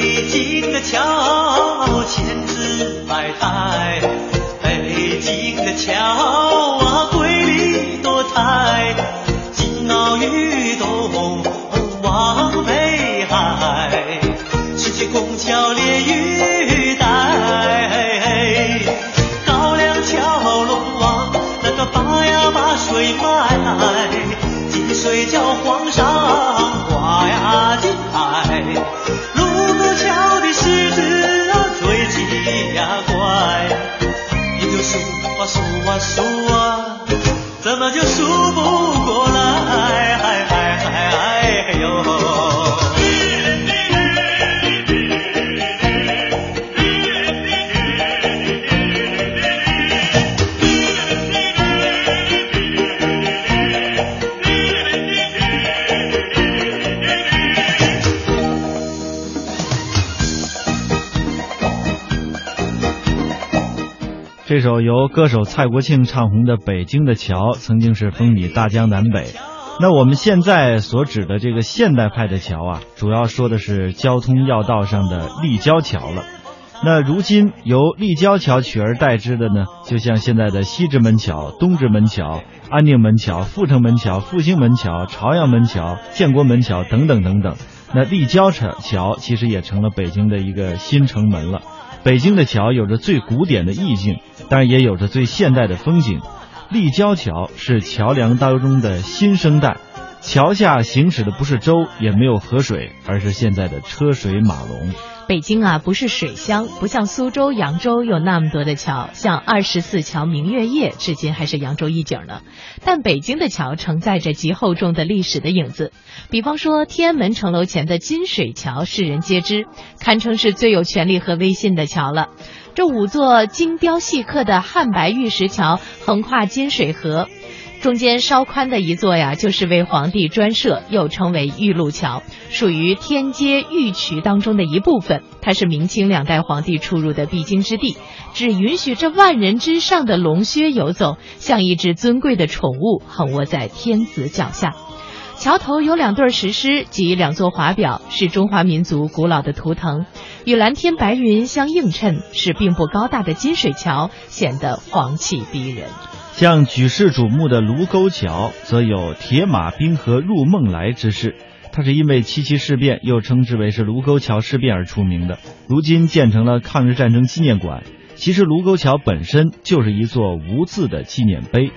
北京的桥千姿百态，北京的桥啊，瑰丽多彩，金鳌玉洞望北海，十七拱桥连玉带，高粱桥龙王，那个把呀把水搬，金水浇黄沙。这首由歌手蔡国庆唱红的《北京的桥》，曾经是风靡大江南北。那我们现在所指的这个现代派的桥啊，主要说的是交通要道上的立交桥了。那如今由立交桥取而代之的呢，就像现在的西直门桥、东直门桥、安定门桥、阜成门桥、复兴门桥、朝阳门桥、建国门桥等等等等。那立交桥桥其实也成了北京的一个新城门了。北京的桥有着最古典的意境，但也有着最现代的风景。立交桥是桥梁当中的新生代，桥下行驶的不是舟，也没有河水，而是现在的车水马龙。北京啊，不是水乡，不像苏州、扬州有那么多的桥，像二十四桥、明月夜，至今还是扬州一景呢。但北京的桥承载着极厚重的历史的影子，比方说天安门城楼前的金水桥，世人皆知，堪称是最有权力和威信的桥了。这五座精雕细刻的汉白玉石桥横跨金水河。中间稍宽的一座呀，就是为皇帝专设，又称为玉露桥，属于天街玉渠当中的一部分。它是明清两代皇帝出入的必经之地，只允许这万人之上的龙靴游走，像一只尊贵的宠物横卧在天子脚下。桥头有两对石狮及两座华表，是中华民族古老的图腾，与蓝天白云相映衬，使并不高大的金水桥显得皇气逼人。像举世瞩目的卢沟桥，则有“铁马冰河入梦来”之势。它是因为七七事变，又称之为是卢沟桥事变而出名的。如今建成了抗日战争纪念馆。其实卢沟桥本身就是一座无字的纪念碑。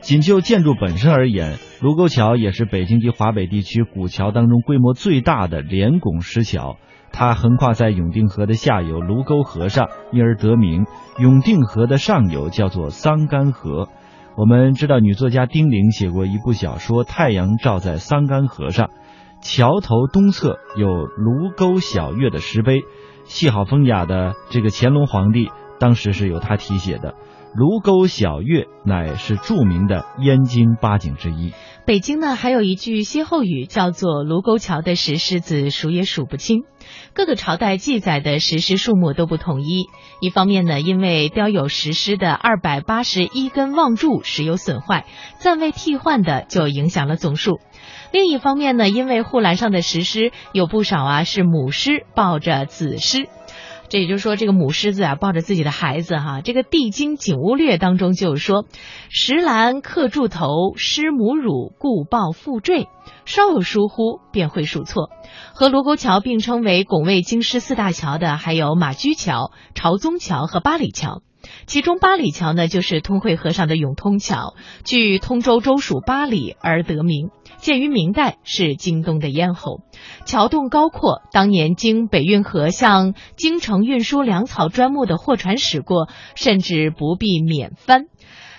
仅就建筑本身而言，卢沟桥也是北京及华北地区古桥当中规模最大的连拱石桥。它横跨在永定河的下游卢沟河上，因而得名。永定河的上游叫做桑干河。我们知道，女作家丁玲写过一部小说《太阳照在桑干河上》，桥头东侧有卢沟晓月的石碑，系好风雅的这个乾隆皇帝当时是由他题写的。卢沟晓月乃是著名的燕京八景之一。北京呢，还有一句歇后语叫做“卢沟桥的石狮子数也数不清”。各个朝代记载的石狮数目都不统一。一方面呢，因为雕有石狮的二百八十一根望柱时有损坏，暂未替换的就影响了总数；另一方面呢，因为护栏上的石狮有不少啊是母狮抱着子狮。这也就是说，这个母狮子啊抱着自己的孩子哈。这个《帝京景物略》当中就有说：“石栏刻柱头，狮母乳，故抱负坠。稍有疏忽，便会数错。”和卢沟桥并称为拱卫京师四大桥的，还有马驹桥、朝宗桥和八里桥。其中八里桥呢，就是通惠河上的永通桥，据通州州属八里而得名。建于明代，是京东的咽喉。桥洞高阔，当年经北运河向京城运输粮草、砖木的货船驶过，甚至不必免翻。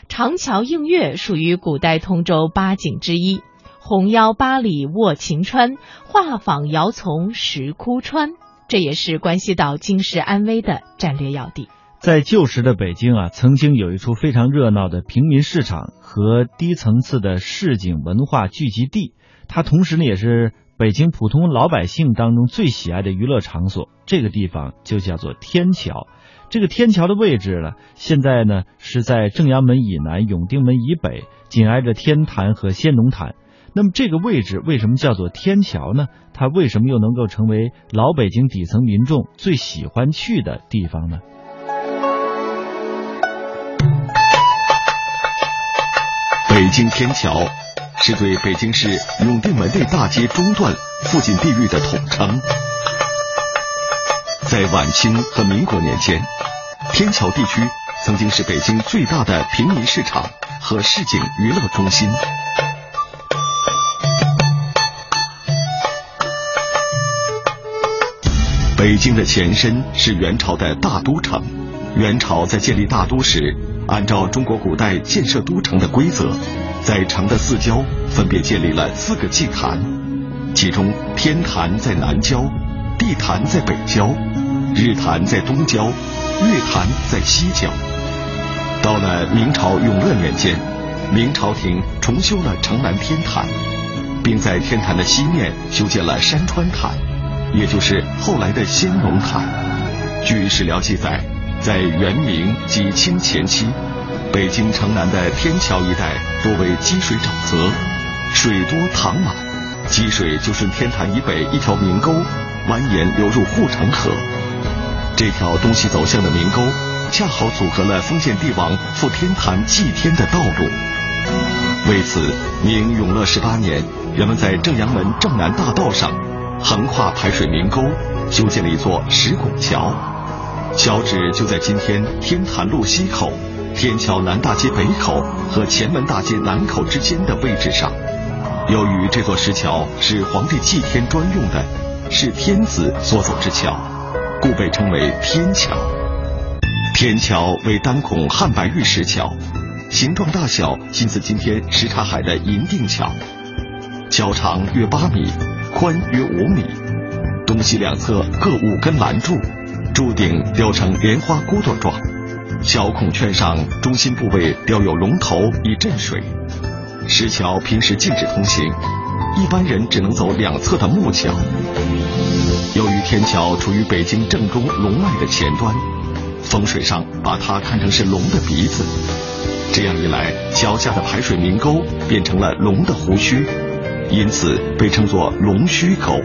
长桥映月属于古代通州八景之一。红腰八里卧晴川，画舫遥从石窟川，这也是关系到京师安危的战略要地。在旧时的北京啊，曾经有一处非常热闹的平民市场和低层次的市井文化聚集地，它同时呢也是北京普通老百姓当中最喜爱的娱乐场所。这个地方就叫做天桥。这个天桥的位置呢，现在呢是在正阳门以南、永定门以北，紧挨着天坛和先农坛。那么这个位置为什么叫做天桥呢？它为什么又能够成为老北京底层民众最喜欢去的地方呢？北京天桥是对北京市永定门内大街中段附近地域的统称。在晚清和民国年间，天桥地区曾经是北京最大的平民市场和市井娱乐中心。北京的前身是元朝的大都城。元朝在建立大都时，按照中国古代建设都城的规则，在城的四郊分别建立了四个祭坛，其中天坛在南郊，地坛在北郊，日坛在东郊，月坛在西郊。到了明朝永乐年间，明朝廷重修了城南天坛，并在天坛的西面修建了山川坛。也就是后来的先农坛。据史料记载，在元明及清前期，北京城南的天桥一带多为积水沼泽，水多塘满，积水就顺天坛以北一条明沟蜿蜒流入护城河。这条东西走向的明沟，恰好阻隔了封建帝王赴天坛祭天的道路。为此，明永乐十八年，人们在正阳门正南大道上。横跨排水明沟，修建了一座石拱桥，桥址就在今天天坛路西口、天桥南大街北口和前门大街南口之间的位置上。由于这座石桥是皇帝祭天专用的，是天子所走之桥，故被称为天桥。天桥为单孔汉白玉石桥，形状大小近似今天什刹海的银锭桥，桥长约八米。宽约五米，东西两侧各五根栏柱，柱顶雕成莲花骨朵状。小孔圈上中心部位雕有龙头以镇水。石桥平时禁止通行，一般人只能走两侧的木桥。由于天桥处于北京正中龙脉的前端，风水上把它看成是龙的鼻子，这样一来，桥下的排水明沟变成了龙的胡须。因此被称作龙须沟。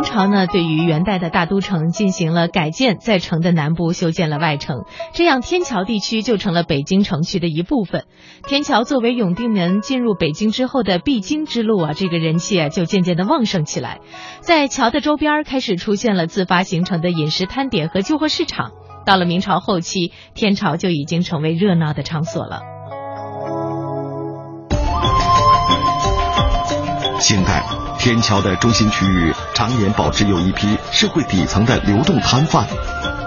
明朝呢，对于元代的大都城进行了改建，在城的南部修建了外城，这样天桥地区就成了北京城区的一部分。天桥作为永定门进入北京之后的必经之路啊，这个人气啊就渐渐的旺盛起来。在桥的周边开始出现了自发形成的饮食摊点和旧货市场。到了明朝后期，天朝就已经成为热闹的场所了。清代，天桥的中心区域常年保持有一批社会底层的流动摊贩，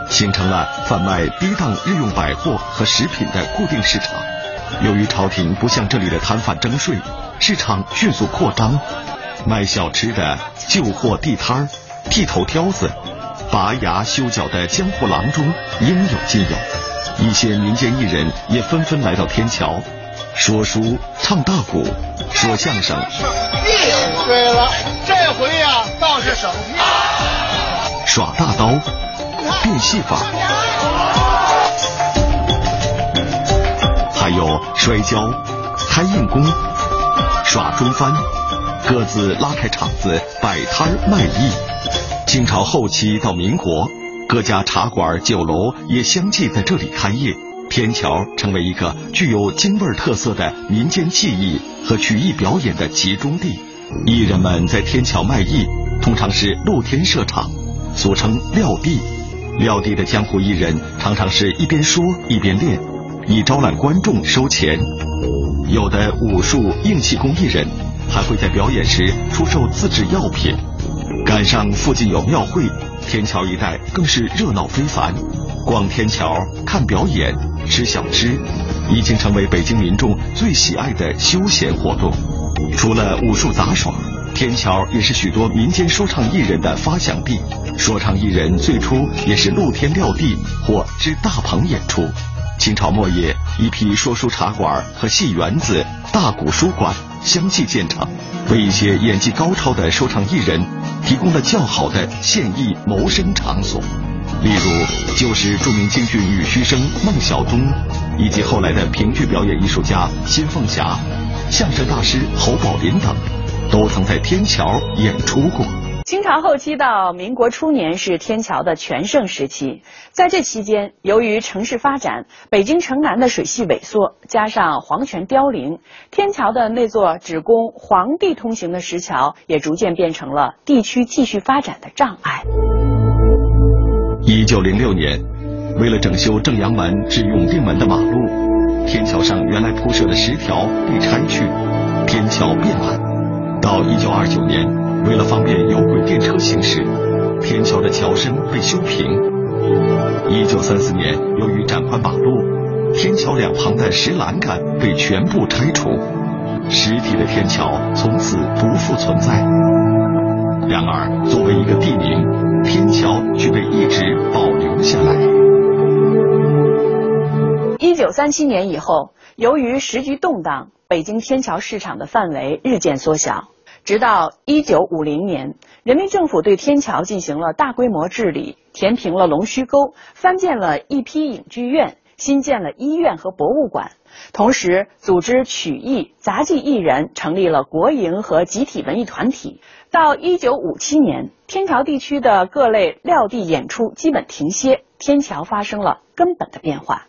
形成了贩卖低档日用百货和食品的固定市场。由于朝廷不向这里的摊贩征税，市场迅速扩张，卖小吃的、旧货地摊儿、剃头挑子。拔牙修脚的江湖郎中应有尽有，一些民间艺人也纷纷来到天桥，说书、唱大鼓、说相声。对了，这回呀倒是省屁。耍大刀，变戏法，还有摔跤、开硬功、耍中翻，各自拉开场子摆摊卖艺。清朝后期到民国，各家茶馆、酒楼也相继在这里开业。天桥成为一个具有京味特色的民间技艺和曲艺表演的集中地。艺人们在天桥卖艺，通常是露天设场，俗称撂地。撂地的江湖艺人常常是一边说一边练，以招揽观众收钱。有的武术、硬气功艺人还会在表演时出售自制药品。赶上附近有庙会，天桥一带更是热闹非凡。逛天桥、看表演、吃小吃，已经成为北京民众最喜爱的休闲活动。除了武术杂耍，天桥也是许多民间说唱艺人的发祥地。说唱艺人最初也是露天撂地或支大棚演出。清朝末叶，一批说书茶馆和戏园子、大鼓书馆相继建成，为一些演技高超的说唱艺人提供了较好的现役谋生场所。例如，就是著名京剧女须生孟小冬，以及后来的评剧表演艺术家辛凤霞、相声大师侯宝林等，都曾在天桥演出过。清朝后期到民国初年是天桥的全盛时期，在这期间，由于城市发展，北京城南的水系萎缩，加上皇权凋零，天桥的那座只供皇帝通行的石桥也逐渐变成了地区继续发展的障碍。一九零六年，为了整修正阳门至永定门的马路，天桥上原来铺设的石条被拆去，天桥变了。到一九二九年。为了方便有轨电车行驶，天桥的桥身被修平。一九三四年，由于展宽马路，天桥两旁的石栏杆被全部拆除，实体的天桥从此不复存在。然而，作为一个地名，天桥却被一直保留下来。一九三七年以后，由于时局动荡，北京天桥市场的范围日渐缩小。直到一九五零年，人民政府对天桥进行了大规模治理，填平了龙须沟，翻建了一批影剧院，新建了医院和博物馆，同时组织曲艺、杂技艺人，成立了国营和集体文艺团体。到一九五七年，天桥地区的各类撂地演出基本停歇，天桥发生了根本的变化。